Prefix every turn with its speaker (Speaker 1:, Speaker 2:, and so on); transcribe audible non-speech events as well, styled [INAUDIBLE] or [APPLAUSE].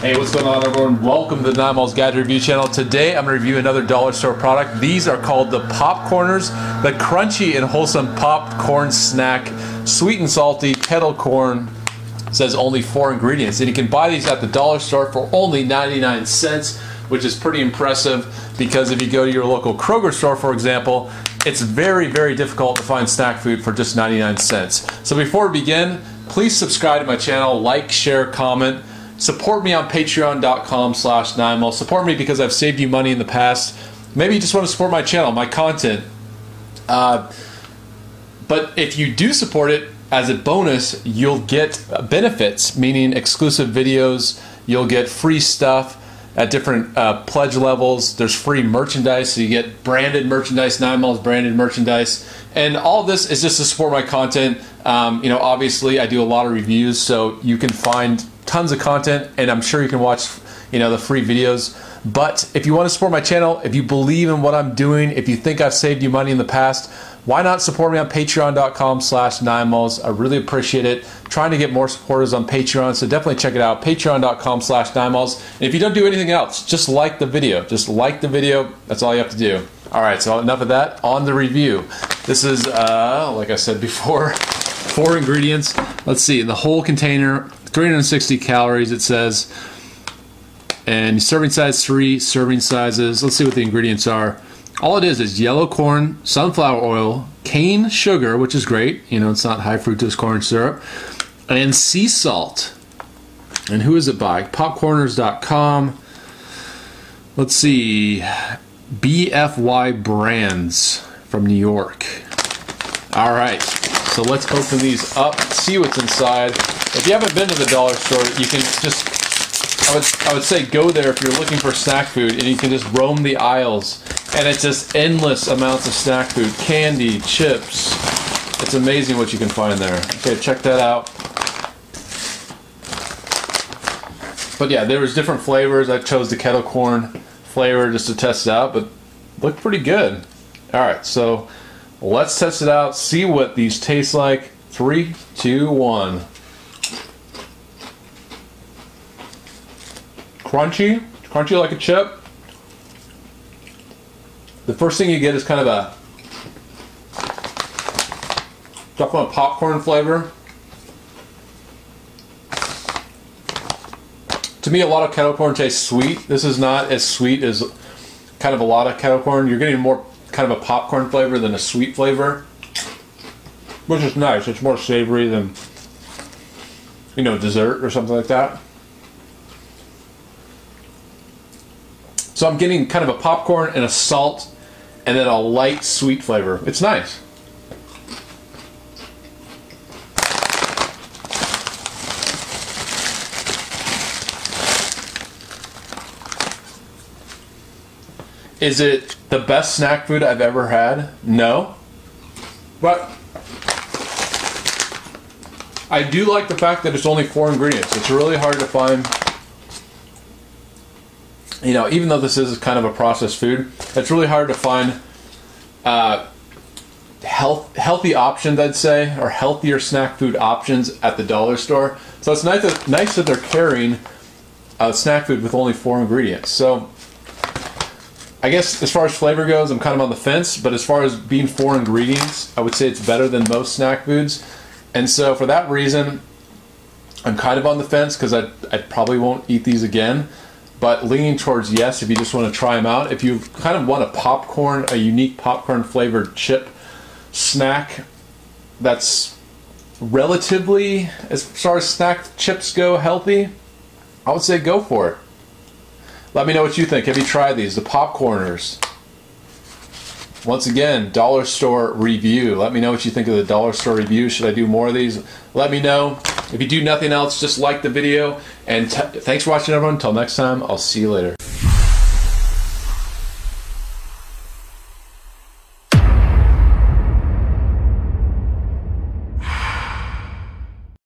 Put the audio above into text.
Speaker 1: Hey, what's going on, everyone? Welcome to the Nine Miles Gadget Review channel. Today, I'm going to review another dollar store product. These are called the Popcorners, the crunchy and wholesome popcorn snack, sweet and salty kettle corn. Says only four ingredients, and you can buy these at the dollar store for only 99 cents, which is pretty impressive. Because if you go to your local Kroger store, for example, it's very, very difficult to find snack food for just 99 cents. So before we begin, please subscribe to my channel, like, share, comment. Support me on patreon.com slash Nymal. Support me because I've saved you money in the past. Maybe you just want to support my channel, my content. Uh, but if you do support it as a bonus, you'll get benefits, meaning exclusive videos, you'll get free stuff at different uh, pledge levels. There's free merchandise, so you get branded merchandise, Nine Miles branded merchandise. And all this is just to support my content. Um, you know, obviously, I do a lot of reviews, so you can find tons of content, and I'm sure you can watch, you know, the free videos. But if you want to support my channel, if you believe in what I'm doing, if you think I've saved you money in the past, why not support me on patreon.com slash ninemalls? I really appreciate it. Trying to get more supporters on Patreon, so definitely check it out, patreon.com slash ninemalls. And if you don't do anything else, just like the video. Just like the video. That's all you have to do. All right, so enough of that. On the review. This is, uh, like I said before, [LAUGHS] four ingredients. Let's see, in the whole container, 360 calories it says. And serving size three serving sizes let's see what the ingredients are. All it is is yellow corn sunflower oil cane sugar which is great you know it's not high fructose corn syrup and sea salt. And who is it by? Popcorners.com let's see. Bfy brands from new york. All right so let's open these up see what's inside if you haven't been to the dollar store, you can just I would I would say go there if you're looking for snack food and you can just roam the aisles and it's just endless amounts of snack food, candy, chips. It's amazing what you can find there. Okay, check that out. But yeah, there was different flavors. I chose the kettle corn flavor just to test it out, but looked pretty good. All right, so let's test it out, see what these taste like. Three, two, one. crunchy, crunchy like a chip. The first thing you get is kind of a definitely popcorn flavor. To me, a lot of kettle corn tastes sweet. This is not as sweet as kind of a lot of kettle corn. You're getting more kind of a popcorn flavor than a sweet flavor, which is nice. It's more savory than you know dessert or something like that. So I'm getting kind of a popcorn and a salt and then a light sweet flavor. It's nice. Is it the best snack food I've ever had? No. But I do like the fact that it's only four ingredients. It's really hard to find you know, even though this is kind of a processed food, it's really hard to find uh, health healthy options, I'd say, or healthier snack food options at the dollar store. So it's nice that, nice that they're carrying uh, snack food with only four ingredients. So I guess as far as flavor goes, I'm kind of on the fence, but as far as being four ingredients, I would say it's better than most snack foods. And so for that reason, I'm kind of on the fence because I, I probably won't eat these again but leaning towards yes if you just want to try them out. If you kind of want a popcorn, a unique popcorn flavored chip snack that's relatively, as far as snack chips go, healthy, I would say go for it. Let me know what you think. Have you tried these? The popcorners. Once again, dollar store review. Let me know what you think of the dollar store review. Should I do more of these? Let me know. If you do nothing else, just like the video. And t- thanks for watching, everyone. Until next time, I'll see you later.